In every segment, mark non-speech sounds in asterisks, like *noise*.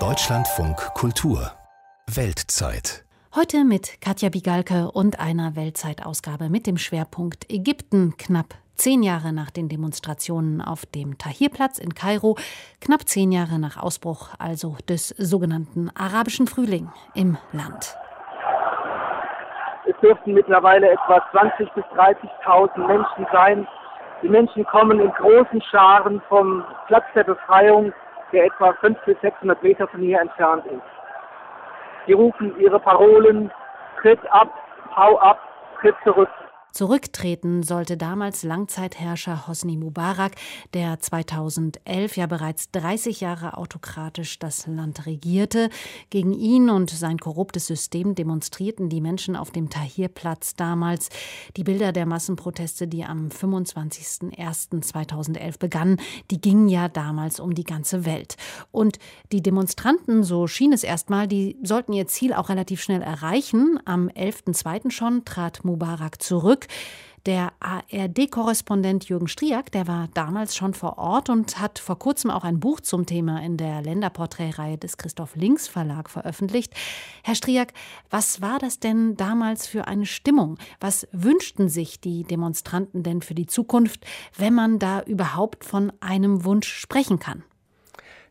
Deutschlandfunk Kultur Weltzeit Heute mit Katja Bigalke und einer Weltzeitausgabe mit dem Schwerpunkt Ägypten knapp zehn Jahre nach den Demonstrationen auf dem Tahrirplatz in Kairo, knapp zehn Jahre nach Ausbruch also des sogenannten arabischen Frühling im Land. Es dürften mittlerweile etwa 20.000 bis 30.000 Menschen sein. Die Menschen kommen in großen Scharen vom Platz der Befreiung, der etwa 500 bis 600 Meter von hier entfernt ist. Sie rufen ihre Parolen, tritt ab, hau ab, tritt zurück. Zurücktreten sollte damals Langzeitherrscher Hosni Mubarak, der 2011 ja bereits 30 Jahre autokratisch das Land regierte. Gegen ihn und sein korruptes System demonstrierten die Menschen auf dem Tahrirplatz damals. Die Bilder der Massenproteste, die am 25.01.2011 begannen, die gingen ja damals um die ganze Welt. Und die Demonstranten, so schien es erstmal, die sollten ihr Ziel auch relativ schnell erreichen. Am 11.02. schon trat Mubarak zurück. Der ARD-Korrespondent Jürgen Striak, der war damals schon vor Ort und hat vor kurzem auch ein Buch zum Thema in der Länderporträtreihe des Christoph Links Verlag veröffentlicht. Herr Striak, was war das denn damals für eine Stimmung? Was wünschten sich die Demonstranten denn für die Zukunft, wenn man da überhaupt von einem Wunsch sprechen kann?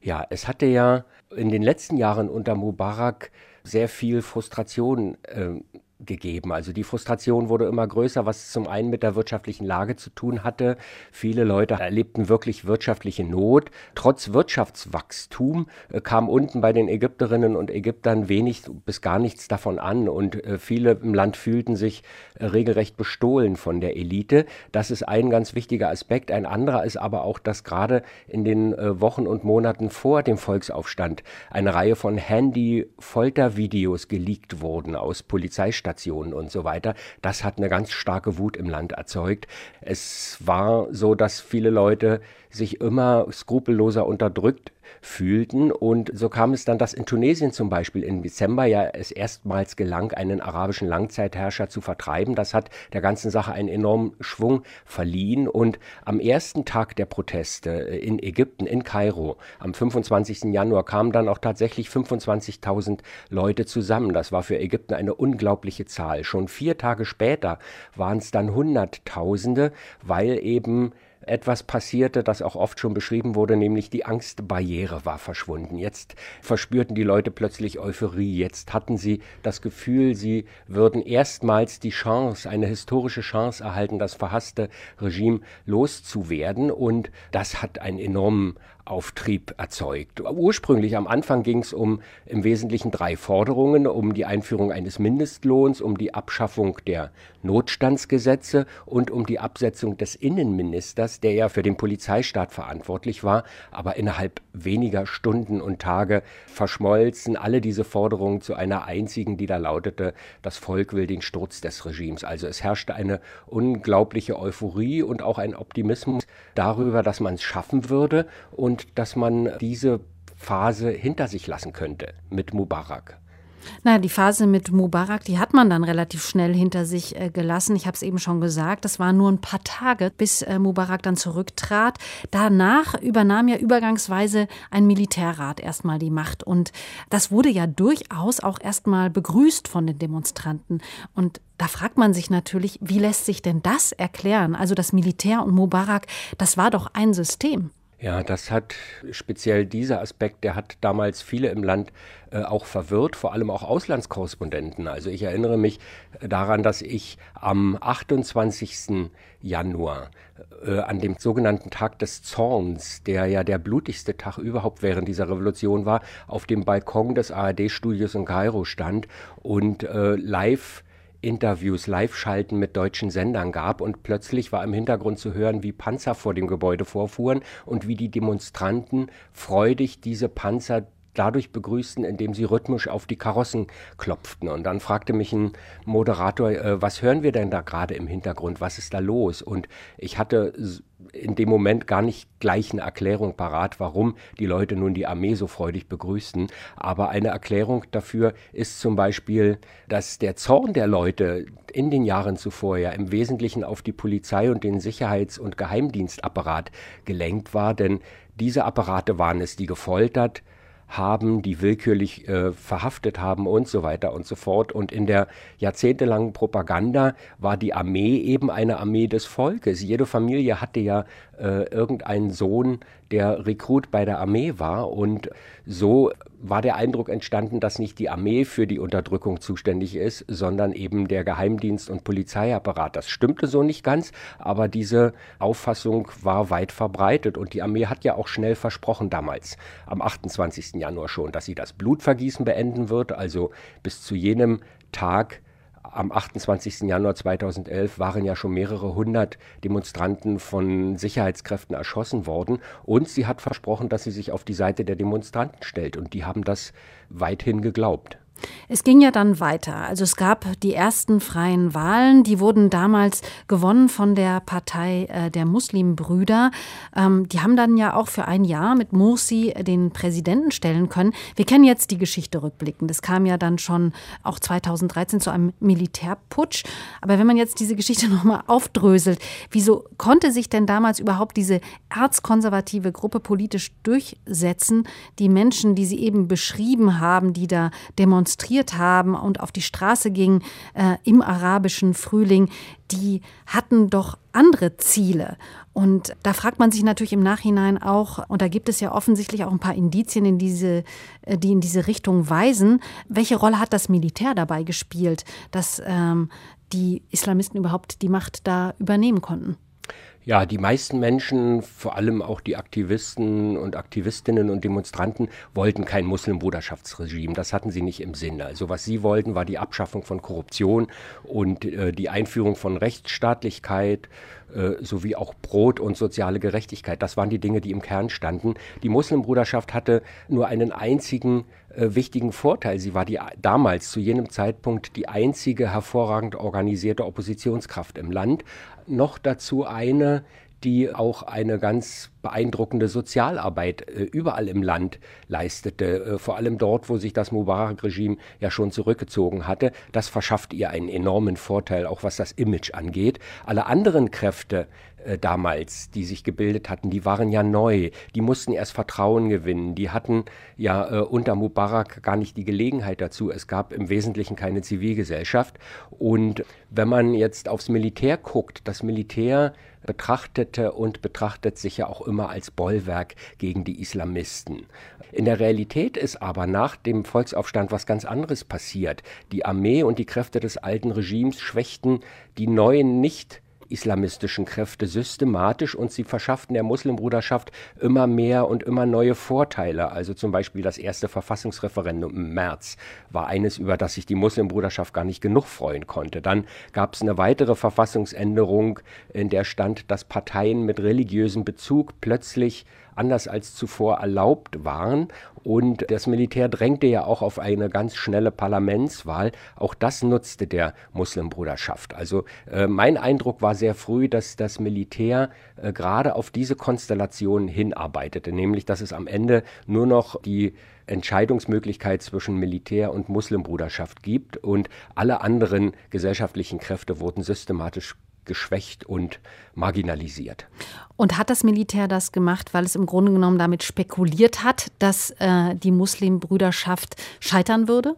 Ja, es hatte ja in den letzten Jahren unter Mubarak sehr viel Frustration äh, gegeben. Also die Frustration wurde immer größer, was zum einen mit der wirtschaftlichen Lage zu tun hatte. Viele Leute erlebten wirklich wirtschaftliche Not. Trotz Wirtschaftswachstum äh, kam unten bei den Ägypterinnen und Ägyptern wenig bis gar nichts davon an und äh, viele im Land fühlten sich äh, regelrecht bestohlen von der Elite. Das ist ein ganz wichtiger Aspekt. Ein anderer ist aber auch, dass gerade in den Wochen und Monaten vor dem Volksaufstand eine Reihe von Handy-Foltervideos geleakt wurden aus Polizeistationen Stationen und so weiter. Das hat eine ganz starke Wut im Land erzeugt. Es war so, dass viele Leute sich immer skrupelloser unterdrückt fühlten. Und so kam es dann, dass in Tunesien zum Beispiel im Dezember ja es erstmals gelang, einen arabischen Langzeitherrscher zu vertreiben. Das hat der ganzen Sache einen enormen Schwung verliehen. Und am ersten Tag der Proteste in Ägypten, in Kairo, am 25. Januar, kamen dann auch tatsächlich 25.000 Leute zusammen. Das war für Ägypten eine unglaubliche Zahl. Schon vier Tage später waren es dann Hunderttausende, weil eben etwas passierte, das auch oft schon beschrieben wurde, nämlich die Angstbarriere war verschwunden. Jetzt verspürten die Leute plötzlich Euphorie. Jetzt hatten sie das Gefühl, sie würden erstmals die Chance, eine historische Chance erhalten, das verhasste Regime loszuwerden. Und das hat einen enormen Auftrieb erzeugt. Ursprünglich am Anfang ging es um im Wesentlichen drei Forderungen, um die Einführung eines Mindestlohns, um die Abschaffung der Notstandsgesetze und um die Absetzung des Innenministers, der ja für den Polizeistaat verantwortlich war, aber innerhalb weniger Stunden und Tage verschmolzen alle diese Forderungen zu einer einzigen, die da lautete, das Volk will den Sturz des Regimes. Also es herrschte eine unglaubliche Euphorie und auch ein Optimismus darüber, dass man es schaffen würde und und dass man diese Phase hinter sich lassen könnte mit Mubarak. Na, die Phase mit Mubarak, die hat man dann relativ schnell hinter sich äh, gelassen. Ich habe es eben schon gesagt, das waren nur ein paar Tage, bis äh, Mubarak dann zurücktrat. Danach übernahm ja übergangsweise ein Militärrat erstmal die Macht. Und das wurde ja durchaus auch erstmal begrüßt von den Demonstranten. Und da fragt man sich natürlich, wie lässt sich denn das erklären? Also das Militär und Mubarak, das war doch ein System. Ja, das hat speziell dieser Aspekt, der hat damals viele im Land äh, auch verwirrt, vor allem auch Auslandskorrespondenten. Also ich erinnere mich daran, dass ich am 28. Januar äh, an dem sogenannten Tag des Zorns, der ja der blutigste Tag überhaupt während dieser Revolution war, auf dem Balkon des ARD-Studios in Kairo stand und äh, live Interviews, Live-Schalten mit deutschen Sendern gab und plötzlich war im Hintergrund zu hören, wie Panzer vor dem Gebäude vorfuhren und wie die Demonstranten freudig diese Panzer dadurch begrüßten, indem sie rhythmisch auf die Karossen klopften. Und dann fragte mich ein Moderator, äh, was hören wir denn da gerade im Hintergrund? Was ist da los? Und ich hatte in dem Moment gar nicht gleich eine Erklärung parat, warum die Leute nun die Armee so freudig begrüßten. Aber eine Erklärung dafür ist zum Beispiel, dass der Zorn der Leute in den Jahren zuvor ja im Wesentlichen auf die Polizei und den Sicherheits- und Geheimdienstapparat gelenkt war, denn diese Apparate waren es, die gefoltert haben, die willkürlich äh, verhaftet haben und so weiter und so fort. Und in der jahrzehntelangen Propaganda war die Armee eben eine Armee des Volkes. Jede Familie hatte ja äh, irgendeinen Sohn, der Rekrut bei der Armee war. Und so war der Eindruck entstanden, dass nicht die Armee für die Unterdrückung zuständig ist, sondern eben der Geheimdienst und Polizeiapparat. Das stimmte so nicht ganz, aber diese Auffassung war weit verbreitet und die Armee hat ja auch schnell versprochen damals, am 28. Januar schon, dass sie das Blutvergießen beenden wird, also bis zu jenem Tag am 28. Januar 2011 waren ja schon mehrere hundert Demonstranten von Sicherheitskräften erschossen worden. Und sie hat versprochen, dass sie sich auf die Seite der Demonstranten stellt. Und die haben das weithin geglaubt. Es ging ja dann weiter. Also es gab die ersten freien Wahlen, die wurden damals gewonnen von der Partei äh, der Muslimbrüder. Ähm, die haben dann ja auch für ein Jahr mit Morsi den Präsidenten stellen können. Wir kennen jetzt die Geschichte rückblickend. Das kam ja dann schon auch 2013 zu einem Militärputsch. Aber wenn man jetzt diese Geschichte *laughs* nochmal aufdröselt, wieso konnte sich denn damals überhaupt diese erzkonservative Gruppe politisch durchsetzen? Die Menschen, die Sie eben beschrieben haben, die da demonstrieren, demonstriert haben und auf die Straße gingen äh, im arabischen Frühling, die hatten doch andere Ziele. Und da fragt man sich natürlich im Nachhinein auch, und da gibt es ja offensichtlich auch ein paar Indizien, in diese, äh, die in diese Richtung weisen, welche Rolle hat das Militär dabei gespielt, dass ähm, die Islamisten überhaupt die Macht da übernehmen konnten? Ja, die meisten Menschen, vor allem auch die Aktivisten und Aktivistinnen und Demonstranten, wollten kein Muslimbruderschaftsregime. Das hatten sie nicht im Sinne. Also was sie wollten, war die Abschaffung von Korruption und äh, die Einführung von Rechtsstaatlichkeit äh, sowie auch Brot und soziale Gerechtigkeit. Das waren die Dinge, die im Kern standen. Die Muslimbruderschaft hatte nur einen einzigen wichtigen Vorteil. Sie war die, damals zu jenem Zeitpunkt die einzige hervorragend organisierte Oppositionskraft im Land. Noch dazu eine, die auch eine ganz beeindruckende Sozialarbeit äh, überall im Land leistete, äh, vor allem dort, wo sich das Mubarak-Regime ja schon zurückgezogen hatte. Das verschafft ihr einen enormen Vorteil, auch was das Image angeht. Alle anderen Kräfte äh, damals, die sich gebildet hatten, die waren ja neu, die mussten erst Vertrauen gewinnen, die hatten ja äh, unter Mubarak gar nicht die Gelegenheit dazu. Es gab im Wesentlichen keine Zivilgesellschaft. Und wenn man jetzt aufs Militär guckt, das Militär betrachtete und betrachtet sich ja auch immer als Bollwerk gegen die Islamisten. In der Realität ist aber nach dem Volksaufstand was ganz anderes passiert. Die Armee und die Kräfte des alten Regimes schwächten die neuen nicht islamistischen Kräfte systematisch und sie verschafften der Muslimbruderschaft immer mehr und immer neue Vorteile. Also zum Beispiel das erste Verfassungsreferendum im März war eines, über das sich die Muslimbruderschaft gar nicht genug freuen konnte. Dann gab es eine weitere Verfassungsänderung, in der stand, dass Parteien mit religiösem Bezug plötzlich anders als zuvor erlaubt waren. Und das Militär drängte ja auch auf eine ganz schnelle Parlamentswahl. Auch das nutzte der Muslimbruderschaft. Also äh, mein Eindruck war sehr früh, dass das Militär äh, gerade auf diese Konstellation hinarbeitete, nämlich dass es am Ende nur noch die Entscheidungsmöglichkeit zwischen Militär und Muslimbruderschaft gibt und alle anderen gesellschaftlichen Kräfte wurden systematisch geschwächt und marginalisiert. Und hat das Militär das gemacht, weil es im Grunde genommen damit spekuliert hat, dass äh, die Muslimbrüderschaft scheitern würde?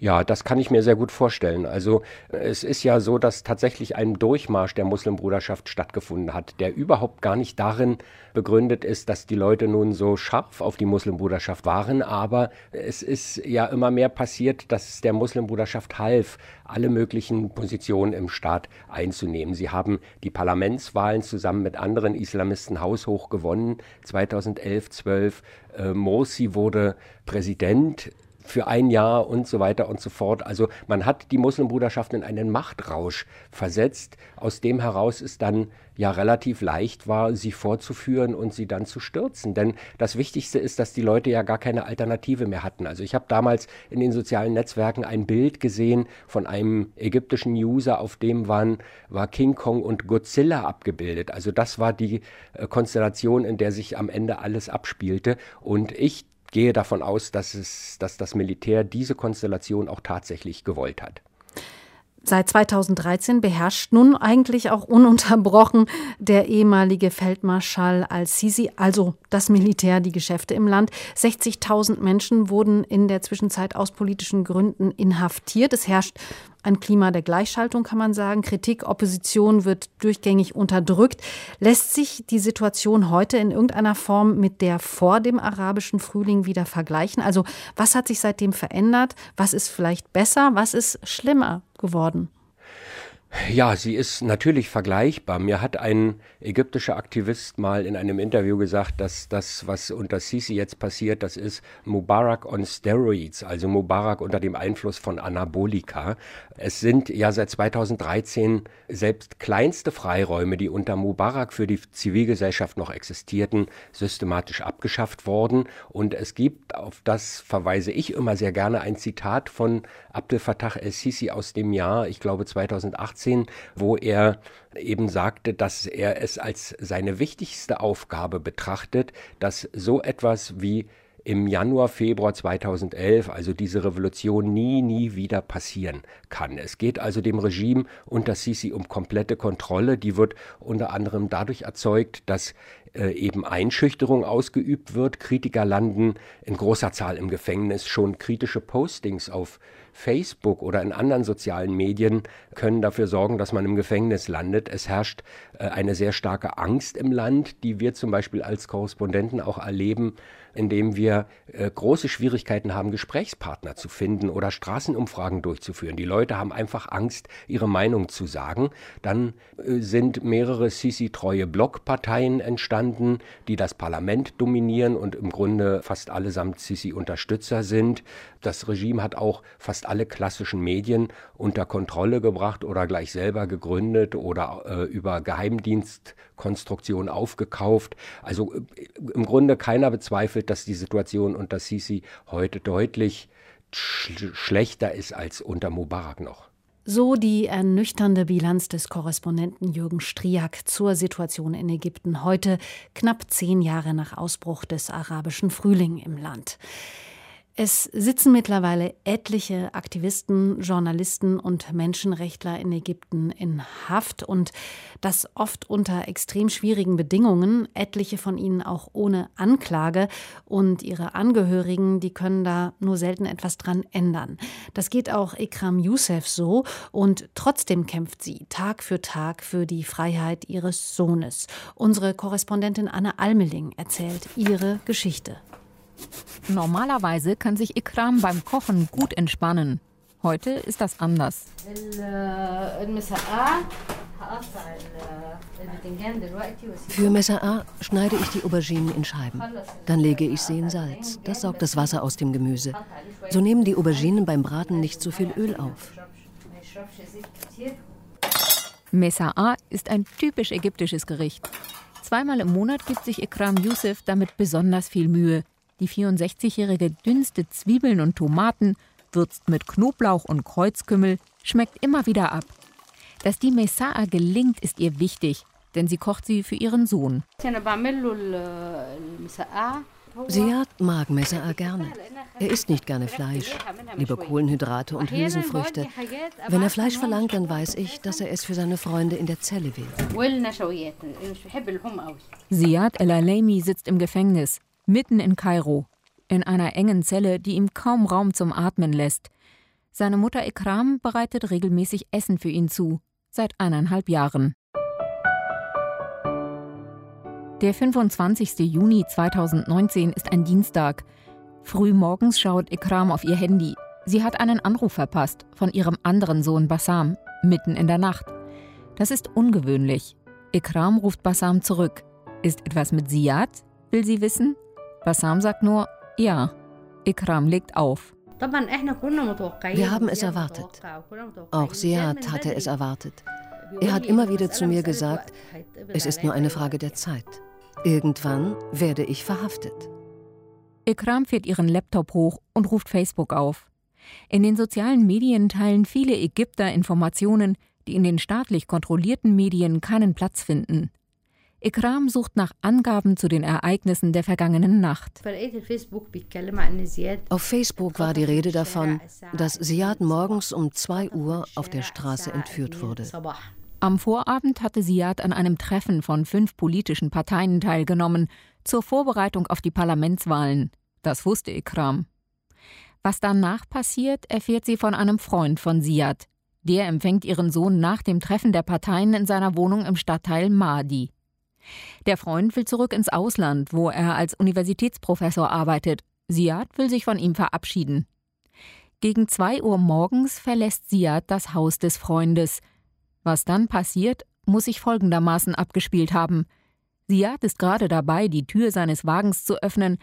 Ja, das kann ich mir sehr gut vorstellen. Also es ist ja so, dass tatsächlich ein Durchmarsch der Muslimbruderschaft stattgefunden hat, der überhaupt gar nicht darin begründet ist, dass die Leute nun so scharf auf die Muslimbruderschaft waren, aber es ist ja immer mehr passiert, dass es der Muslimbruderschaft half, alle möglichen Positionen im Staat einzunehmen. Sie haben die Parlamentswahlen zusammen mit anderen Islamisten haushoch gewonnen, 2011, 12. Äh, Morsi wurde Präsident für ein Jahr und so weiter und so fort. Also man hat die Muslimbruderschaft in einen Machtrausch versetzt, aus dem heraus es dann ja relativ leicht war, sie vorzuführen und sie dann zu stürzen. Denn das Wichtigste ist, dass die Leute ja gar keine Alternative mehr hatten. Also ich habe damals in den sozialen Netzwerken ein Bild gesehen von einem ägyptischen User, auf dem waren, war King Kong und Godzilla abgebildet. Also das war die äh, Konstellation, in der sich am Ende alles abspielte. Und ich gehe davon aus, dass, es, dass das Militär diese Konstellation auch tatsächlich gewollt hat. Seit 2013 beherrscht nun eigentlich auch ununterbrochen der ehemalige Feldmarschall al-Sisi, also das Militär, die Geschäfte im Land. 60.000 Menschen wurden in der Zwischenzeit aus politischen Gründen inhaftiert. Es herrscht ein Klima der Gleichschaltung, kann man sagen. Kritik, Opposition wird durchgängig unterdrückt. Lässt sich die Situation heute in irgendeiner Form mit der vor dem arabischen Frühling wieder vergleichen? Also was hat sich seitdem verändert? Was ist vielleicht besser? Was ist schlimmer geworden? Ja, sie ist natürlich vergleichbar. Mir hat ein ägyptischer Aktivist mal in einem Interview gesagt, dass das, was unter Sisi jetzt passiert, das ist Mubarak on Steroids, also Mubarak unter dem Einfluss von Anabolika. Es sind ja seit 2013 selbst kleinste Freiräume, die unter Mubarak für die Zivilgesellschaft noch existierten, systematisch abgeschafft worden. Und es gibt, auf das verweise ich immer sehr gerne, ein Zitat von Abdel Fattah el-Sisi aus dem Jahr, ich glaube 2018, wo er eben sagte, dass er es als seine wichtigste Aufgabe betrachtet, dass so etwas wie im Januar, Februar 2011, also diese Revolution nie, nie wieder passieren kann. Es geht also dem Regime unter Sisi um komplette Kontrolle. Die wird unter anderem dadurch erzeugt, dass äh, eben Einschüchterung ausgeübt wird. Kritiker landen in großer Zahl im Gefängnis. Schon kritische Postings auf Facebook oder in anderen sozialen Medien können dafür sorgen, dass man im Gefängnis landet. Es herrscht äh, eine sehr starke Angst im Land, die wir zum Beispiel als Korrespondenten auch erleben, indem wir äh, große Schwierigkeiten haben, Gesprächspartner zu finden oder Straßenumfragen durchzuführen. Die Leute haben einfach Angst, ihre Meinung zu sagen. Dann sind mehrere Sisi-treue Blockparteien entstanden, die das Parlament dominieren und im Grunde fast allesamt Sisi-Unterstützer sind. Das Regime hat auch fast alle klassischen Medien unter Kontrolle gebracht oder gleich selber gegründet oder äh, über Geheimdienstkonstruktion aufgekauft. Also äh, im Grunde keiner bezweifelt, dass die Situation unter Sisi heute deutlich sch schlechter ist als unter Mubarak noch. So die ernüchternde Bilanz des Korrespondenten Jürgen Striak zur Situation in Ägypten heute, knapp zehn Jahre nach Ausbruch des arabischen Frühling im Land. Es sitzen mittlerweile etliche Aktivisten, Journalisten und Menschenrechtler in Ägypten in Haft und das oft unter extrem schwierigen Bedingungen, etliche von ihnen auch ohne Anklage und ihre Angehörigen, die können da nur selten etwas dran ändern. Das geht auch Ikram Youssef so und trotzdem kämpft sie Tag für Tag für die Freiheit ihres Sohnes. Unsere Korrespondentin Anne Almeling erzählt ihre Geschichte. Normalerweise kann sich Ikram beim Kochen gut entspannen. Heute ist das anders. Für Messa'a schneide ich die Auberginen in Scheiben. Dann lege ich sie in Salz. Das saugt das Wasser aus dem Gemüse. So nehmen die Auberginen beim Braten nicht so viel Öl auf. Messa'a ist ein typisch ägyptisches Gericht. Zweimal im Monat gibt sich Ikram Youssef damit besonders viel Mühe. Die 64-Jährige dünstet Zwiebeln und Tomaten, würzt mit Knoblauch und Kreuzkümmel, schmeckt immer wieder ab. Dass die Messa'a gelingt, ist ihr wichtig, denn sie kocht sie für ihren Sohn. Siad mag Messa'a gerne. Er isst nicht gerne Fleisch, lieber Kohlenhydrate und Hülsenfrüchte. Wenn er Fleisch verlangt, dann weiß ich, dass er es für seine Freunde in der Zelle will. Siad El Alaimi sitzt im Gefängnis mitten in Kairo, in einer engen Zelle, die ihm kaum Raum zum Atmen lässt. Seine Mutter Ikram bereitet regelmäßig Essen für ihn zu, seit eineinhalb Jahren. Der 25. Juni 2019 ist ein Dienstag. Früh morgens schaut Ikram auf ihr Handy. Sie hat einen Anruf verpasst von ihrem anderen Sohn Bassam, mitten in der Nacht. Das ist ungewöhnlich. Ikram ruft Bassam zurück. Ist etwas mit Siad? will sie wissen. Bassam sagt nur, ja. Ikram legt auf. Wir haben es erwartet. Auch Seat hatte es erwartet. Er hat immer wieder zu mir gesagt, es ist nur eine Frage der Zeit. Irgendwann werde ich verhaftet. Ikram fährt ihren Laptop hoch und ruft Facebook auf. In den sozialen Medien teilen viele Ägypter Informationen, die in den staatlich kontrollierten Medien keinen Platz finden. Ikram sucht nach Angaben zu den Ereignissen der vergangenen Nacht. Auf Facebook war die Rede davon, dass Siad morgens um 2 Uhr auf der Straße entführt wurde. Am Vorabend hatte Siad an einem Treffen von fünf politischen Parteien teilgenommen, zur Vorbereitung auf die Parlamentswahlen. Das wusste Ikram. Was danach passiert, erfährt sie von einem Freund von Siad. Der empfängt ihren Sohn nach dem Treffen der Parteien in seiner Wohnung im Stadtteil Mahdi. Der Freund will zurück ins Ausland, wo er als Universitätsprofessor arbeitet. Siad will sich von ihm verabschieden. Gegen zwei Uhr morgens verlässt Siad das Haus des Freundes. Was dann passiert, muss sich folgendermaßen abgespielt haben. Siad ist gerade dabei, die Tür seines Wagens zu öffnen,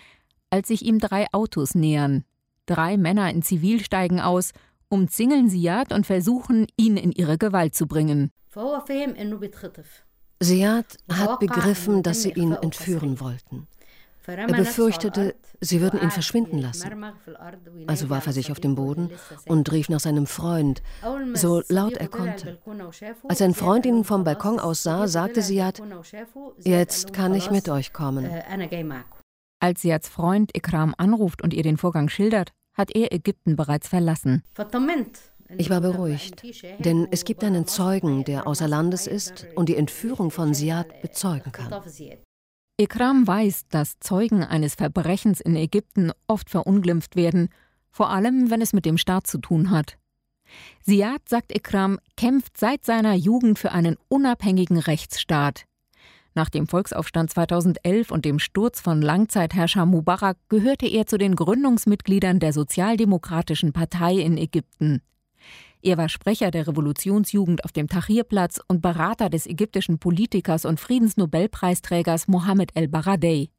als sich ihm drei Autos nähern. Drei Männer in Zivil steigen aus, umzingeln Siad und versuchen, ihn in ihre Gewalt zu bringen. Siad hat begriffen, dass sie ihn entführen wollten. Er befürchtete, sie würden ihn verschwinden lassen. Also warf er sich auf den Boden und rief nach seinem Freund, so laut er konnte. Als sein Freund ihn vom Balkon aus sah, sagte Siad, jetzt kann ich mit euch kommen. Als Siads Freund Ikram anruft und ihr den Vorgang schildert, hat er Ägypten bereits verlassen. Ich war beruhigt, denn es gibt einen Zeugen, der außer Landes ist und die Entführung von Siad bezeugen kann. Ikram weiß, dass Zeugen eines Verbrechens in Ägypten oft verunglimpft werden, vor allem wenn es mit dem Staat zu tun hat. Siad, sagt Ikram, kämpft seit seiner Jugend für einen unabhängigen Rechtsstaat. Nach dem Volksaufstand 2011 und dem Sturz von Langzeitherrscher Mubarak gehörte er zu den Gründungsmitgliedern der Sozialdemokratischen Partei in Ägypten. Er war Sprecher der Revolutionsjugend auf dem Tahrirplatz und Berater des ägyptischen Politikers und Friedensnobelpreisträgers Mohammed el-Baradei.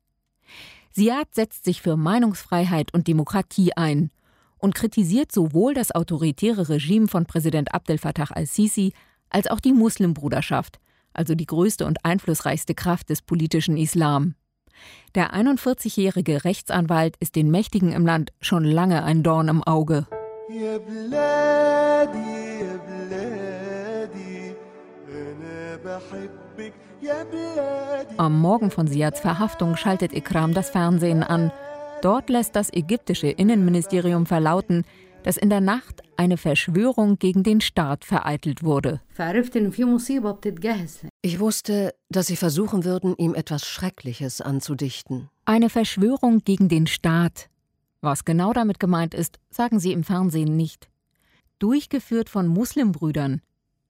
Siad setzt sich für Meinungsfreiheit und Demokratie ein und kritisiert sowohl das autoritäre Regime von Präsident Abdel Fattah al-Sisi als auch die Muslimbruderschaft, also die größte und einflussreichste Kraft des politischen Islam. Der 41-jährige Rechtsanwalt ist den Mächtigen im Land schon lange ein Dorn im Auge. يا Am Morgen von Siads Verhaftung schaltet Ikram das Fernsehen an. Dort lässt das ägyptische Innenministerium verlauten, dass in der Nacht eine Verschwörung gegen den Staat vereitelt wurde. Ich wusste, dass sie versuchen würden, ihm etwas Schreckliches anzudichten. Eine Verschwörung gegen den Staat, was genau damit gemeint ist, sagen sie im Fernsehen nicht. Durchgeführt von Muslimbrüdern,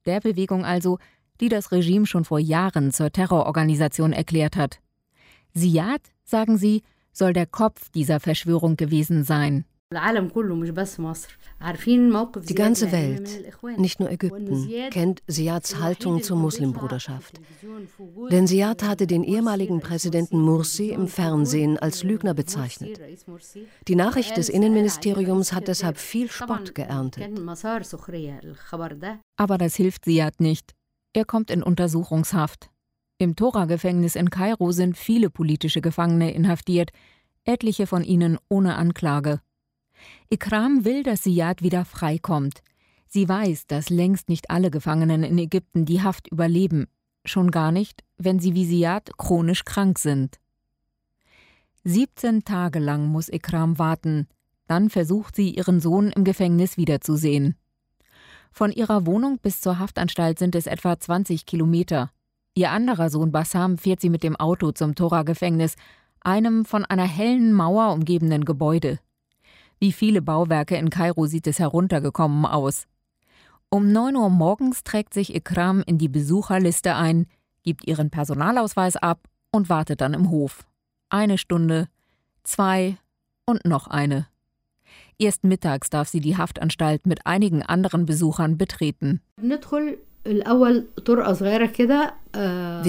der Bewegung also, die das Regime schon vor Jahren zur Terrororganisation erklärt hat. Siad, sagen sie, soll der Kopf dieser Verschwörung gewesen sein. Die ganze Welt, nicht nur Ägypten, kennt Siads Haltung zur Muslimbruderschaft. Denn Siad hatte den ehemaligen Präsidenten Mursi im Fernsehen als Lügner bezeichnet. Die Nachricht des Innenministeriums hat deshalb viel Spott geerntet. Aber das hilft Siad nicht. Er kommt in Untersuchungshaft. Im Tora-Gefängnis in Kairo sind viele politische Gefangene inhaftiert, etliche von ihnen ohne Anklage. Ikram will, dass Siad wieder freikommt. Sie weiß, dass längst nicht alle Gefangenen in Ägypten die Haft überleben, schon gar nicht, wenn sie wie Siad chronisch krank sind. 17 Tage lang muss Ikram warten, dann versucht sie, ihren Sohn im Gefängnis wiederzusehen. Von ihrer Wohnung bis zur Haftanstalt sind es etwa 20 Kilometer. Ihr anderer Sohn Bassam fährt sie mit dem Auto zum Tora-Gefängnis, einem von einer hellen Mauer umgebenen Gebäude. Wie viele Bauwerke in Kairo sieht es heruntergekommen aus. Um 9 Uhr morgens trägt sich Ikram in die Besucherliste ein, gibt ihren Personalausweis ab und wartet dann im Hof. Eine Stunde, zwei und noch eine. Erst mittags darf sie die Haftanstalt mit einigen anderen Besuchern betreten. Wir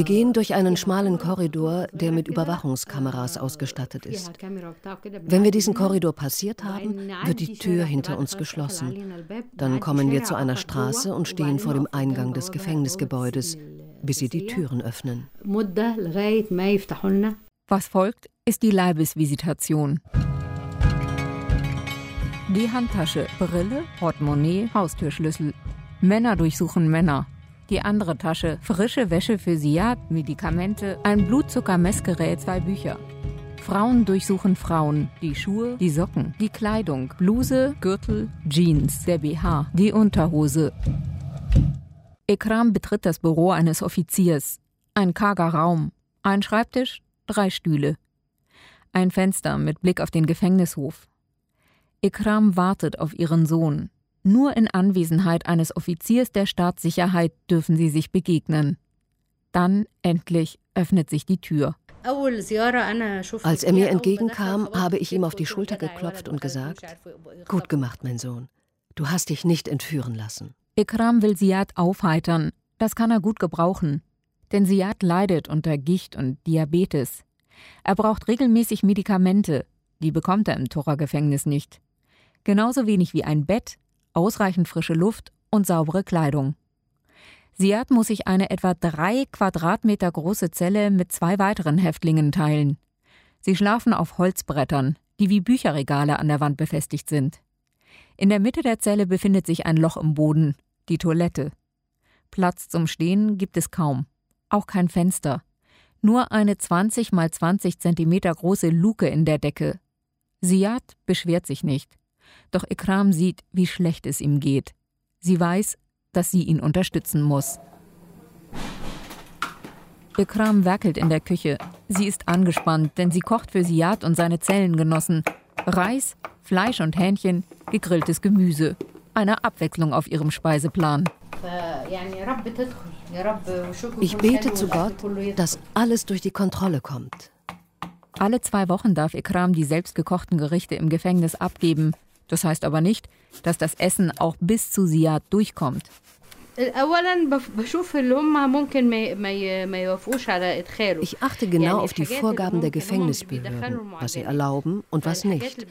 gehen durch einen schmalen Korridor, der mit Überwachungskameras ausgestattet ist. Wenn wir diesen Korridor passiert haben, wird die Tür hinter uns geschlossen. Dann kommen wir zu einer Straße und stehen vor dem Eingang des Gefängnisgebäudes, bis sie die Türen öffnen. Was folgt, ist die Leibesvisitation. Die Handtasche, Brille, Portemonnaie, Haustürschlüssel. Männer durchsuchen Männer. Die andere Tasche, frische Wäsche für Siad, Medikamente, ein Blutzuckermessgerät, zwei Bücher. Frauen durchsuchen Frauen. Die Schuhe, die Socken, die Kleidung, Bluse, Gürtel, Jeans, der BH, die Unterhose. Ekram betritt das Büro eines Offiziers. Ein karger Raum. Ein Schreibtisch, drei Stühle. Ein Fenster mit Blick auf den Gefängnishof. Ekram wartet auf ihren Sohn. Nur in Anwesenheit eines Offiziers der Staatssicherheit dürfen sie sich begegnen. Dann endlich öffnet sich die Tür. Als er mir entgegenkam, habe ich ihm auf die Schulter geklopft und gesagt, gut gemacht, mein Sohn. Du hast dich nicht entführen lassen. Ikram will Siad aufheitern. Das kann er gut gebrauchen. Denn Siad leidet unter Gicht und Diabetes. Er braucht regelmäßig Medikamente. Die bekommt er im Tora-Gefängnis nicht. Genauso wenig wie ein Bett, ausreichend frische Luft und saubere Kleidung. Siad muss sich eine etwa drei Quadratmeter große Zelle mit zwei weiteren Häftlingen teilen. Sie schlafen auf Holzbrettern, die wie Bücherregale an der Wand befestigt sind. In der Mitte der Zelle befindet sich ein Loch im Boden, die Toilette. Platz zum Stehen gibt es kaum, auch kein Fenster. Nur eine 20 mal 20 Zentimeter große Luke in der Decke. Siad beschwert sich nicht. Doch Ikram sieht, wie schlecht es ihm geht. Sie weiß, dass sie ihn unterstützen muss. Ikram werkelt in der Küche. Sie ist angespannt, denn sie kocht für Siad und seine Zellengenossen. Reis, Fleisch und Hähnchen, gegrilltes Gemüse. Eine Abwechslung auf ihrem Speiseplan. Ich bete zu Gott, dass alles durch die Kontrolle kommt. Alle zwei Wochen darf Ikram die selbstgekochten Gerichte im Gefängnis abgeben. Das heißt aber nicht, dass das Essen auch bis zu Siad durchkommt. Ich achte genau auf die Vorgaben der Gefängnisbehörden, was sie erlauben und was nicht.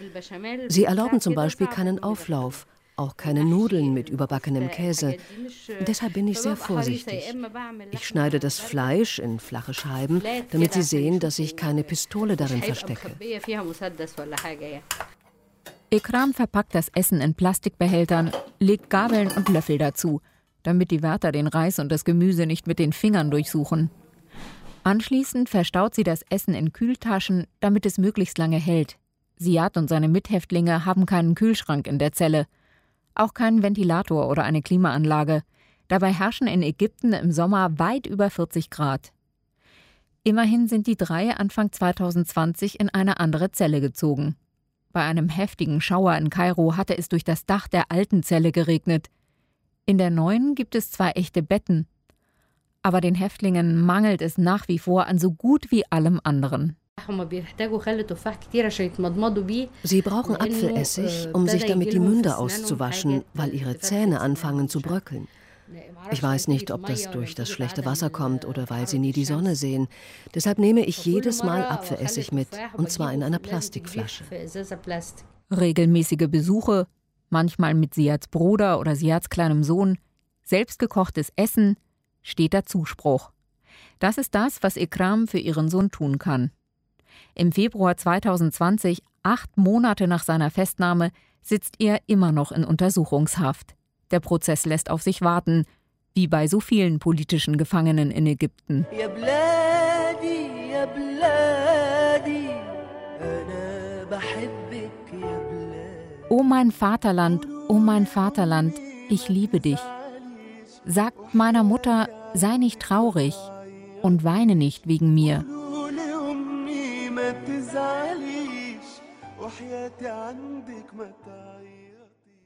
Sie erlauben zum Beispiel keinen Auflauf, auch keine Nudeln mit überbackenem Käse. Deshalb bin ich sehr vorsichtig. Ich schneide das Fleisch in flache Scheiben, damit sie sehen, dass ich keine Pistole darin verstecke. Ekram verpackt das Essen in Plastikbehältern, legt Gabeln und Löffel dazu, damit die Wärter den Reis und das Gemüse nicht mit den Fingern durchsuchen. Anschließend verstaut sie das Essen in Kühltaschen, damit es möglichst lange hält. Siad und seine Mithäftlinge haben keinen Kühlschrank in der Zelle, auch keinen Ventilator oder eine Klimaanlage. Dabei herrschen in Ägypten im Sommer weit über 40 Grad. Immerhin sind die drei Anfang 2020 in eine andere Zelle gezogen. Bei einem heftigen Schauer in Kairo hatte es durch das Dach der alten Zelle geregnet. In der neuen gibt es zwei echte Betten. Aber den Häftlingen mangelt es nach wie vor an so gut wie allem anderen. Sie brauchen Apfelessig, um sich damit die Munde auszuwaschen, weil ihre Zähne anfangen zu bröckeln. Ich weiß nicht, ob das durch das schlechte Wasser kommt oder weil sie nie die Sonne sehen. Deshalb nehme ich jedes Mal Apfelessig mit, und zwar in einer Plastikflasche. Regelmäßige Besuche, manchmal mit Siads Bruder oder Siads kleinem Sohn, selbstgekochtes Essen, steter Zuspruch. Das ist das, was Ikram für ihren Sohn tun kann. Im Februar 2020, acht Monate nach seiner Festnahme, sitzt er immer noch in Untersuchungshaft. Der Prozess lässt auf sich warten, wie bei so vielen politischen Gefangenen in Ägypten. O mein Vaterland, o mein Vaterland, ich liebe dich. Sagt meiner Mutter, sei nicht traurig und weine nicht wegen mir.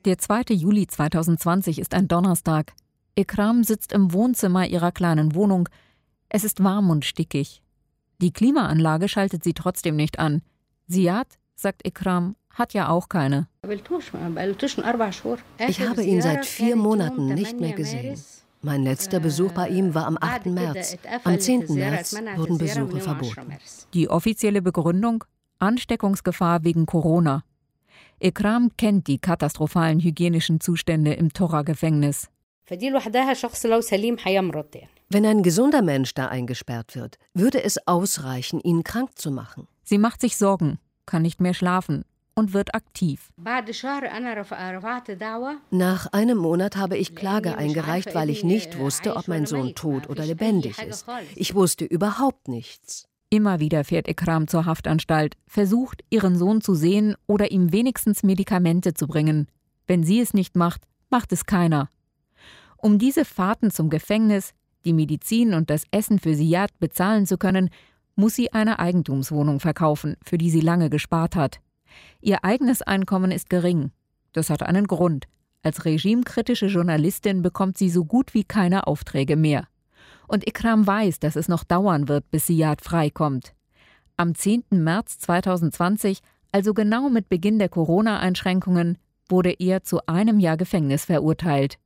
Der 2. Juli 2020 ist ein Donnerstag. Ikram sitzt im Wohnzimmer ihrer kleinen Wohnung. Es ist warm und stickig. Die Klimaanlage schaltet sie trotzdem nicht an. Siad, sagt Ikram, hat ja auch keine. Ich habe ihn seit vier Monaten nicht mehr gesehen. Mein letzter Besuch bei ihm war am 8. März. Am 10. März wurden Besuche verboten. Die offizielle Begründung? Ansteckungsgefahr wegen Corona. Ikram kennt die katastrophalen hygienischen Zustände im Tora-Gefängnis. Wenn ein gesunder Mensch da eingesperrt wird, würde es ausreichen, ihn krank zu machen. Sie macht sich Sorgen, kann nicht mehr schlafen und wird aktiv. Nach einem Monat habe ich Klage eingereicht, weil ich nicht wusste, ob mein Sohn tot oder lebendig ist. Ich wusste überhaupt nichts. Immer wieder fährt Ikram zur Haftanstalt, versucht, ihren Sohn zu sehen oder ihm wenigstens Medikamente zu bringen. Wenn sie es nicht macht, macht es keiner. Um diese Fahrten zum Gefängnis, die Medizin und das Essen für Siad bezahlen zu können, muss sie eine Eigentumswohnung verkaufen, für die sie lange gespart hat. Ihr eigenes Einkommen ist gering. Das hat einen Grund. Als regimekritische Journalistin bekommt sie so gut wie keine Aufträge mehr. Und Ikram weiß, dass es noch dauern wird, bis Siad freikommt. Am 10. März 2020, also genau mit Beginn der Corona-Einschränkungen, wurde er zu einem Jahr Gefängnis verurteilt.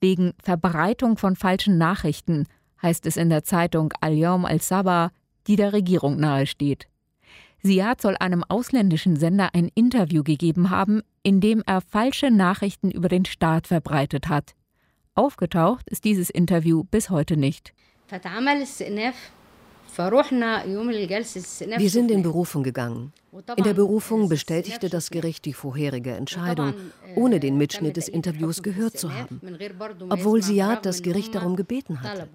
Wegen Verbreitung von falschen Nachrichten, heißt es in der Zeitung Al-Yawm al-Sabah, die der Regierung nahesteht. Siad soll einem ausländischen Sender ein Interview gegeben haben, in dem er falsche Nachrichten über den Staat verbreitet hat. Aufgetaucht ist dieses Interview bis heute nicht. Wir sind in Berufung gegangen. In der Berufung bestätigte das Gericht die vorherige Entscheidung, ohne den Mitschnitt des Interviews gehört zu haben, obwohl Siad das Gericht darum gebeten hatte.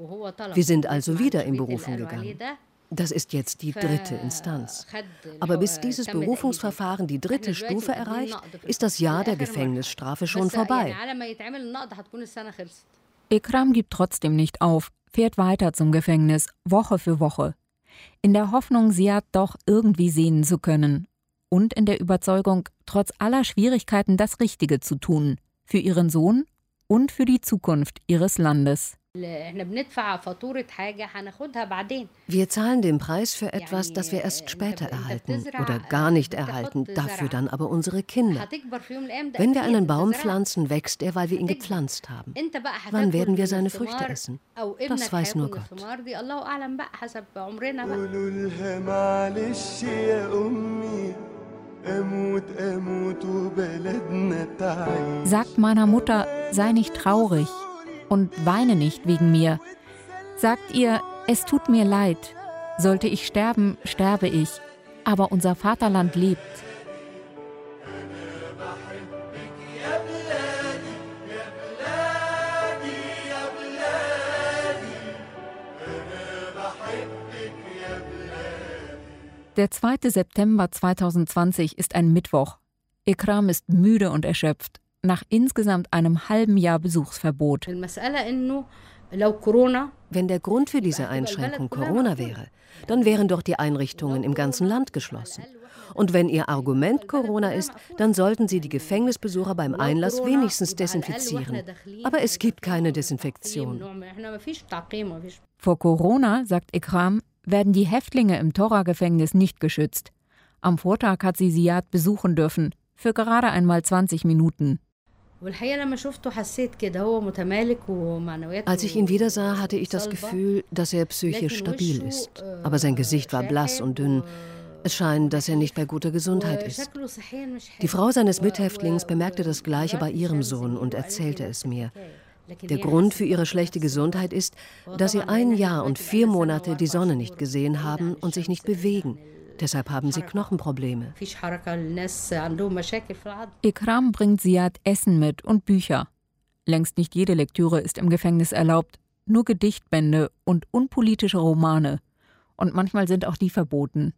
Wir sind also wieder in Berufung gegangen. Das ist jetzt die dritte Instanz. Aber bis dieses Berufungsverfahren die dritte Stufe erreicht, ist das Jahr der Gefängnisstrafe schon vorbei. Ikram gibt trotzdem nicht auf, fährt weiter zum Gefängnis, Woche für Woche. In der Hoffnung, Siad doch irgendwie sehen zu können. Und in der Überzeugung, trotz aller Schwierigkeiten das Richtige zu tun. Für ihren Sohn und für die Zukunft ihres Landes. Wir zahlen den Preis für etwas, das wir erst später erhalten oder gar nicht erhalten, dafür dann aber unsere Kinder. Wenn wir einen Baum pflanzen, wächst er, weil wir ihn gepflanzt haben. Wann werden wir seine Früchte essen? Das weiß nur Gott. Sagt meiner Mutter, sei nicht traurig, und weine nicht wegen mir. Sagt ihr, es tut mir leid. Sollte ich sterben, sterbe ich. Aber unser Vaterland lebt. Der 2. September 2020 ist ein Mittwoch. Ikram ist müde und erschöpft nach insgesamt einem halben Jahr Besuchsverbot. Wenn der Grund für diese Einschränkung Corona wäre, dann wären doch die Einrichtungen im ganzen Land geschlossen. Und wenn Ihr Argument Corona ist, dann sollten Sie die Gefängnisbesucher beim Einlass wenigstens desinfizieren. Aber es gibt keine Desinfektion. Vor Corona, sagt Ikram, werden die Häftlinge im Tora-Gefängnis nicht geschützt. Am Vortag hat sie Siad besuchen dürfen, für gerade einmal 20 Minuten. Als ich ihn wieder sah, hatte ich das Gefühl, dass er psychisch stabil ist. Aber sein Gesicht war blass und dünn. Es scheint, dass er nicht bei guter Gesundheit ist. Die Frau seines Mithäftlings bemerkte das Gleiche bei ihrem Sohn und erzählte es mir. Der Grund für ihre schlechte Gesundheit ist, dass sie ein Jahr und vier Monate die Sonne nicht gesehen haben und sich nicht bewegen. Deshalb haben sie Knochenprobleme. Ikram bringt Siad Essen mit und Bücher. Längst nicht jede Lektüre ist im Gefängnis erlaubt, nur Gedichtbände und unpolitische Romane. Und manchmal sind auch die verboten.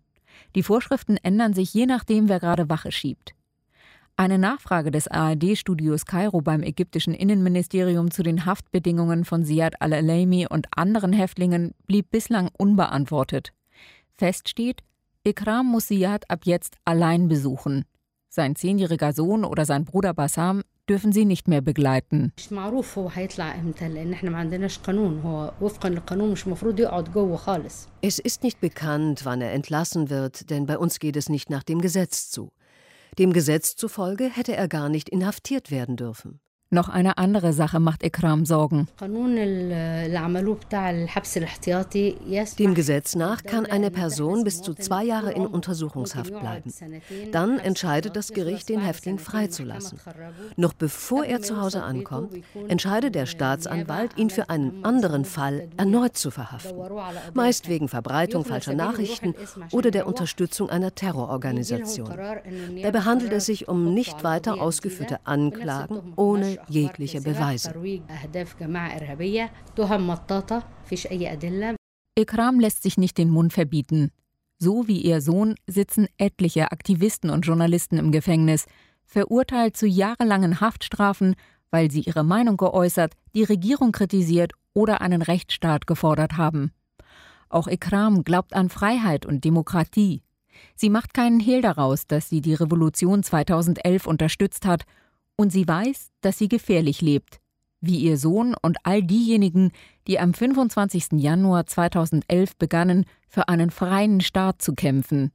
Die Vorschriften ändern sich je nachdem, wer gerade Wache schiebt. Eine Nachfrage des ARD-Studios Kairo beim ägyptischen Innenministerium zu den Haftbedingungen von Siad al-Alaimi und anderen Häftlingen blieb bislang unbeantwortet. Fest steht, Ikram muss Siad ab jetzt allein besuchen. Sein zehnjähriger Sohn oder sein Bruder Bassam dürfen sie nicht mehr begleiten. Es ist nicht bekannt, wann er entlassen wird, denn bei uns geht es nicht nach dem Gesetz zu. Dem Gesetz zufolge hätte er gar nicht inhaftiert werden dürfen. Noch eine andere Sache macht Ikram Sorgen. Dem Gesetz nach kann eine Person bis zu zwei Jahre in Untersuchungshaft bleiben. Dann entscheidet das Gericht, den Häftling freizulassen. Noch bevor er zu Hause ankommt, entscheidet der Staatsanwalt, ihn für einen anderen Fall erneut zu verhaften. Meist wegen Verbreitung falscher Nachrichten oder der Unterstützung einer Terrororganisation. Dabei handelt es sich um nicht weiter ausgeführte Anklagen ohne jegliche Beweise. Ikram lässt sich nicht den Mund verbieten. So wie ihr Sohn sitzen etliche Aktivisten und Journalisten im Gefängnis, verurteilt zu jahrelangen Haftstrafen, weil sie ihre Meinung geäußert, die Regierung kritisiert oder einen Rechtsstaat gefordert haben. Auch Ikram glaubt an Freiheit und Demokratie. Sie macht keinen Hehl daraus, dass sie die Revolution 2011 unterstützt hat und sie weiß, dass sie gefährlich lebt, wie ihr Sohn und all diejenigen, die am 25. Januar 2011 begannen, für einen freien Staat zu kämpfen.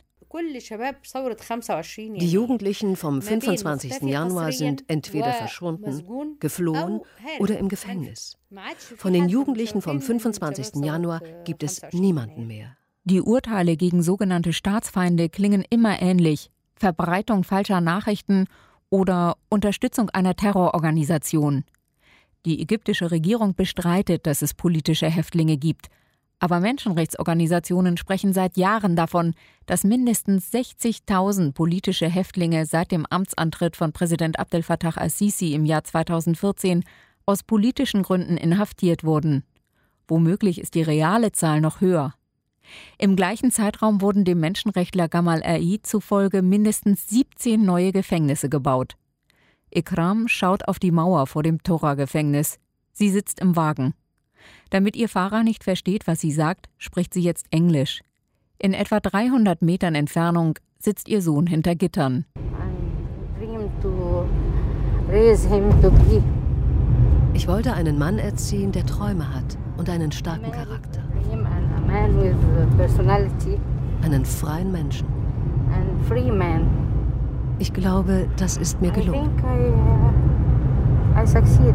Die Jugendlichen vom 25. Januar sind entweder verschwunden, geflohen oder im Gefängnis. Von den Jugendlichen vom 25. Januar gibt es niemanden mehr. Die Urteile gegen sogenannte Staatsfeinde klingen immer ähnlich. Verbreitung falscher Nachrichten oder Unterstützung einer Terrororganisation. Die ägyptische Regierung bestreitet, dass es politische Häftlinge gibt. Aber Menschenrechtsorganisationen sprechen seit Jahren davon, dass mindestens 60.000 politische Häftlinge seit dem Amtsantritt von Präsident Abdel Fattah al-Sisi im Jahr 2014 aus politischen Gründen inhaftiert wurden. Womöglich ist die reale Zahl noch höher. Im gleichen Zeitraum wurden dem Menschenrechtler Gamal Ai zufolge mindestens 17 neue Gefängnisse gebaut. Ikram schaut auf die Mauer vor dem Tora-Gefängnis. Sie sitzt im Wagen. Damit ihr Fahrer nicht versteht, was sie sagt, spricht sie jetzt Englisch. In etwa 300 Metern Entfernung sitzt ihr Sohn hinter Gittern. Ich wollte einen Mann erziehen, der Träume hat und einen starken Charakter. Einen freien Menschen. And free man. Ich glaube, das ist mir gelungen. I think I, uh, I succeeded.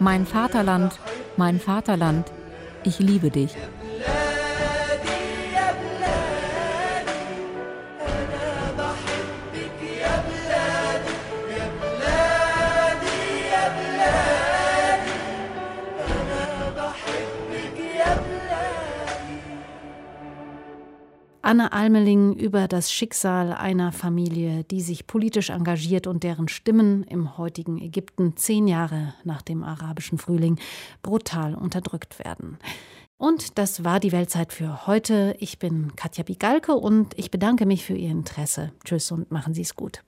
Mein Vaterland, mein Vaterland, ich liebe dich. Anne Almeling über das Schicksal einer Familie, die sich politisch engagiert und deren Stimmen im heutigen Ägypten zehn Jahre nach dem arabischen Frühling brutal unterdrückt werden. Und das war die Weltzeit für heute. Ich bin Katja Bigalke und ich bedanke mich für Ihr Interesse. Tschüss und machen Sie es gut.